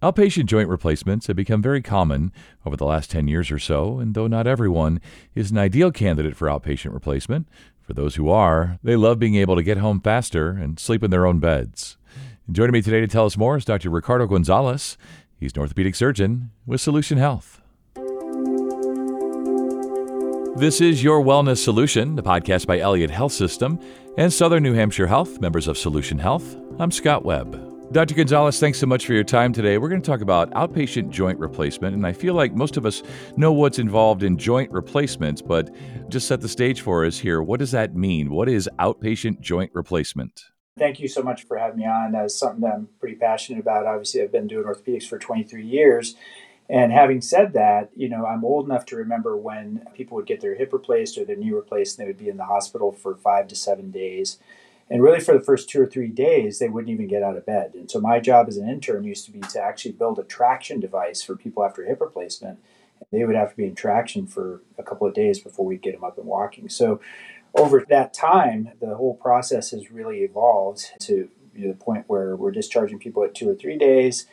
Outpatient joint replacements have become very common over the last 10 years or so, and though not everyone is an ideal candidate for outpatient replacement, for those who are, they love being able to get home faster and sleep in their own beds. And joining me today to tell us more is Dr. Ricardo Gonzales. He's an orthopedic surgeon with Solution Health. This is Your Wellness Solution, the podcast by Elliot Health System and Southern New Hampshire Health, members of Solution Health. I'm Scott Webb. Dr. Gonzales, thanks so much for your time today. We're going to talk about outpatient joint replacement, and I feel like most of us know what's involved in joint replacements, but just set the stage for us here. What does that mean? What is outpatient joint replacement? Thank you so much for having me on. That's something that I'm pretty passionate about. Obviously, I've been doing orthopedics for 23 years. And having said that, you know, I'm old enough to remember when people would get their hip replaced or their knee replaced and they would be in the hospital for five to seven days. And really, for the first two or three days, they wouldn't even get out of bed. And so, my job as an intern used to be to actually build a traction device for people after hip replacement. They would have to be in traction for a couple of days before we'd get them up and walking. So, over that time, the whole process has really evolved to the point where we're discharging people at two or three days.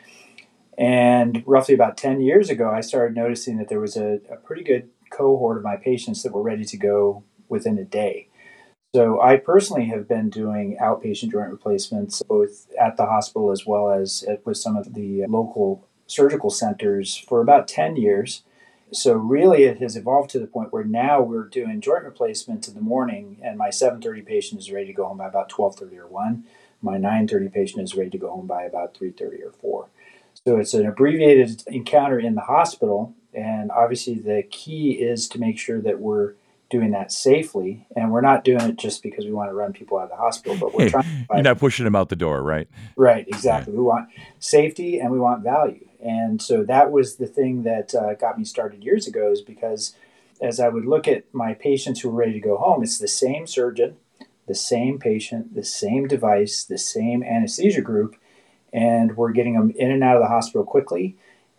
And roughly about 10 years ago, I started noticing that there was a, a pretty good cohort of my patients that were ready to go within a day. So I personally have been doing outpatient joint replacements both at the hospital as well as uh, with some of the local surgical centers for about 10 years. So really it has evolved to the point where now we're doing joint replacements in the morning and my 7:30 patient is ready to go home by about 12:30 or 1. My 9:30 patient is ready to go home by about 3:30 or 4. So it's an abbreviated encounter in the hospital and obviously the key is to make sure that we're doing that safely, and we're not doing it just because we want to run people out of the hospital, but we're trying. You're not pushing them out the door, right? Right, exactly. Yeah. We want safety and we want value, and so that was the thing that uh, got me started years ago. Is because as I would look at my patients who were ready to go home, it's the same surgeon, the same patient, the same device, the same anesthesia group, and we're getting them in and out of the hospital quickly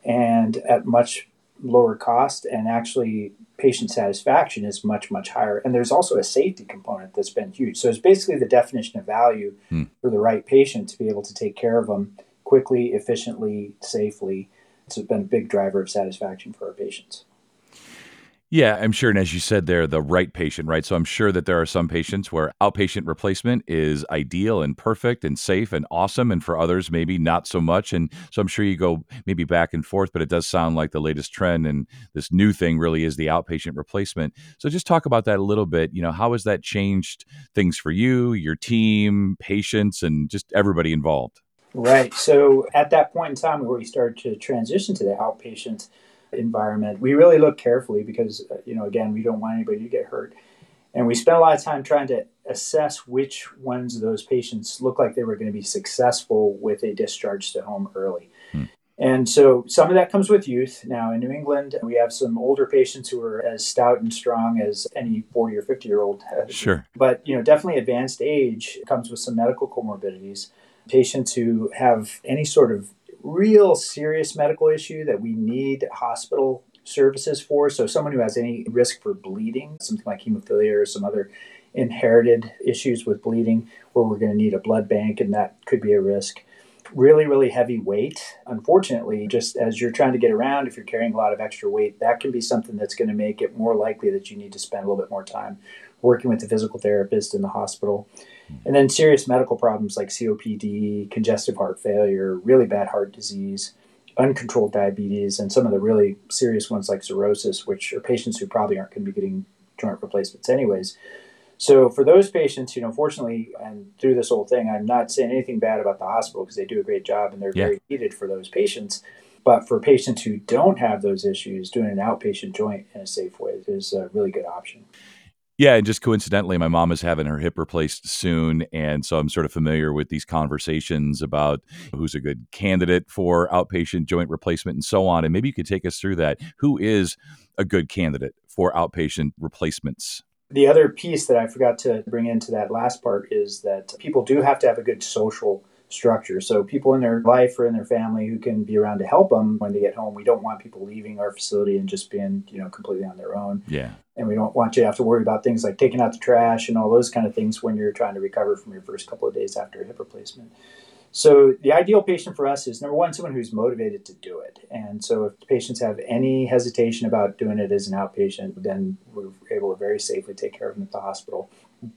and at much lower cost and actually patient satisfaction is much much higher. And there's also a safety component that's been huge. So it's basically the definition of value hmm. for the right patient to be able to take care of them quickly efficiently safely. It's been a big driver of satisfaction for our patients yeah, I'm sure. And as you said there, the right patient, right? So I'm sure that there are some patients where outpatient replacement is ideal and perfect and safe and awesome. And for others, maybe not so much. And so I'm sure you go maybe back and forth, but it does sound like the latest trend and this new thing really is the outpatient replacement. So just talk about that a little bit. You know, how has that changed things for you, your team, patients, and just everybody involved? Right. So at that point in time where we started to transition to the outpatient, environment, we really look carefully because, uh, you know, again, we don't want anybody to get hurt. And we spent a lot of time trying to assess which ones of those patients looked like they were going to be successful with a discharge to home early. Hmm. And so some of that comes with youth. Now in New England, we have some older patients who are as stout and strong as any 40 or 50 year old. Sure. But, you know, definitely advanced age comes with some medical comorbidities. Patients who have any sort of real serious medical issue that we need hospital services for. So, someone who has any risk for bleeding, something like hemophilia or some other inherited issues with bleeding, where we're going to need a blood bank, and that could be a risk. Really, really heavy weight. Unfortunately, just as you're trying to get around, if you're carrying a lot of extra weight, that can be something that's going to make it more likely that you need to spend a little bit more time working with the physical therapist in the hospital. And then serious medical problems like COPD, congestive heart failure, really bad heart disease, uncontrolled diabetes, and some of the really serious ones like cirrhosis, which are patients who probably aren't going to be getting joint replacements anyways. So for those patients, you know, fortunately, and through this whole thing, I'm not saying anything bad about the hospital because they do a great job and they're yeah. very needed for those patients. But for patients who don't have those issues, doing an outpatient joint in a safe way is a really good option. Yeah, and just coincidentally, my mom is having her hip replaced soon. And so I'm sort of familiar with these conversations about who's a good candidate for outpatient joint replacement and so on. And maybe you could take us through that. Who is a good candidate for outpatient replacements? The other piece that I forgot to bring into that last part is that people do have to have a good social structure. So people in their life or in their family who can be around to help them when they get home. We don't want people leaving our facility and just being, you know, completely on their own. Yeah. And we don't want you to have to worry about things like taking out the trash and all those kind of things when you're trying to recover from your first couple of days after a hip replacement. So the ideal patient for us is number one, someone who's motivated to do it. And so if patients have any hesitation about doing it as an outpatient, then we're able to very safely take care of them at the hospital.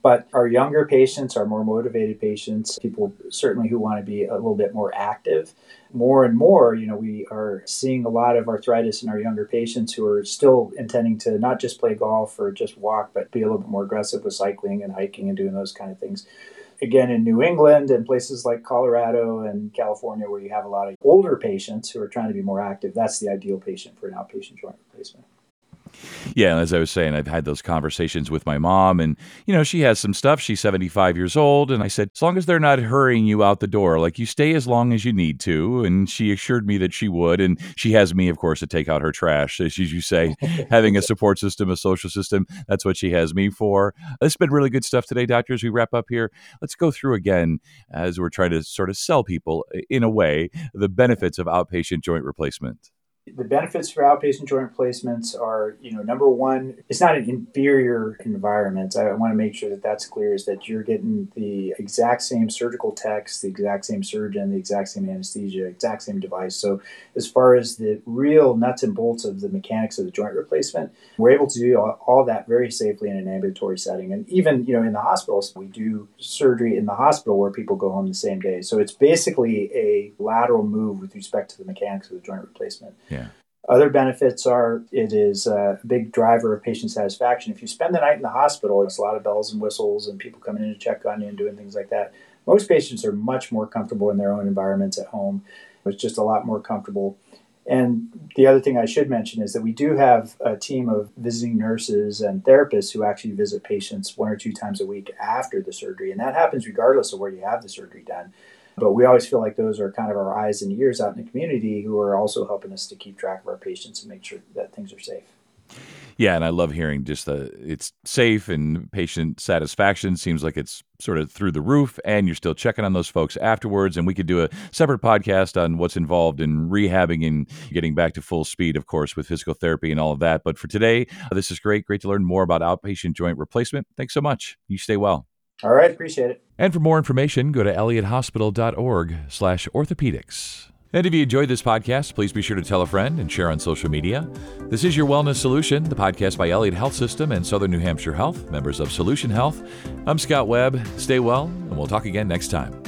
But our younger patients, our more motivated patients, people certainly who want to be a little bit more active, more and more, you know, we are seeing a lot of arthritis in our younger patients who are still intending to not just play golf or just walk, but be a little bit more aggressive with cycling and hiking and doing those kind of things again in New England and places like Colorado and California where you have a lot of older patients who are trying to be more active, that's the ideal patient for an outpatient joint replacement. Yeah, as I was saying, I've had those conversations with my mom, and you know, she has some stuff. She's 75 years old, and I said, as long as they're not hurrying you out the door, like you stay as long as you need to. And she assured me that she would, and she has me, of course, to take out her trash. As you say, having a support system, a social system, that's what she has me for. It's been really good stuff today, doctor. As we wrap up here, let's go through again as we're trying to sort of sell people, in a way, the benefits of outpatient joint replacement the benefits for outpatient joint replacements are, you know, number one, it's not an inferior environment. I want to make sure that that's clear is that you're getting the exact same surgical techs, the exact same surgeon, the exact same anesthesia, exact same device. So, as far as the real nuts and bolts of the mechanics of the joint replacement, we're able to do all, all that very safely in an ambulatory setting. And even, you know, in the hospitals, we do surgery in the hospital where people go home the same day. So, it's basically a lateral move with respect to the mechanics of the joint replacement. Yeah. Other benefits are it is a big driver of patient satisfaction. If you spend the night in the hospital, it's a lot of bells and whistles and people coming in to check on you and doing things like that. Most patients are much more comfortable in their own environments at home. It's just a lot more comfortable. And the other thing I should mention is that we do have a team of visiting nurses and therapists who actually visit patients one or two times a week after the surgery. And that happens regardless of where you have the surgery done. But we always feel like those are kind of our eyes and ears out in the community who are also helping us to keep track of our patients and make sure that things are safe. Yeah, and I love hearing just the it's safe and patient satisfaction seems like it's sort of through the roof and you're still checking on those folks afterwards and we could do a separate podcast on what's involved in rehabbing and getting back to full speed of course with physical therapy and all of that. But for today, this is great. Great to learn more about outpatient joint replacement. Thanks so much. You stay well. All right, appreciate it. And for more information, go to elliothospital.org slash orthopedics. And if you enjoyed this podcast, please be sure to tell a friend and share on social media. This is Your Wellness Solution, the podcast by Elliot Health System and Southern New Hampshire Health, members of Solution Health. I'm Scott Webb. Stay well, and we'll talk again next time.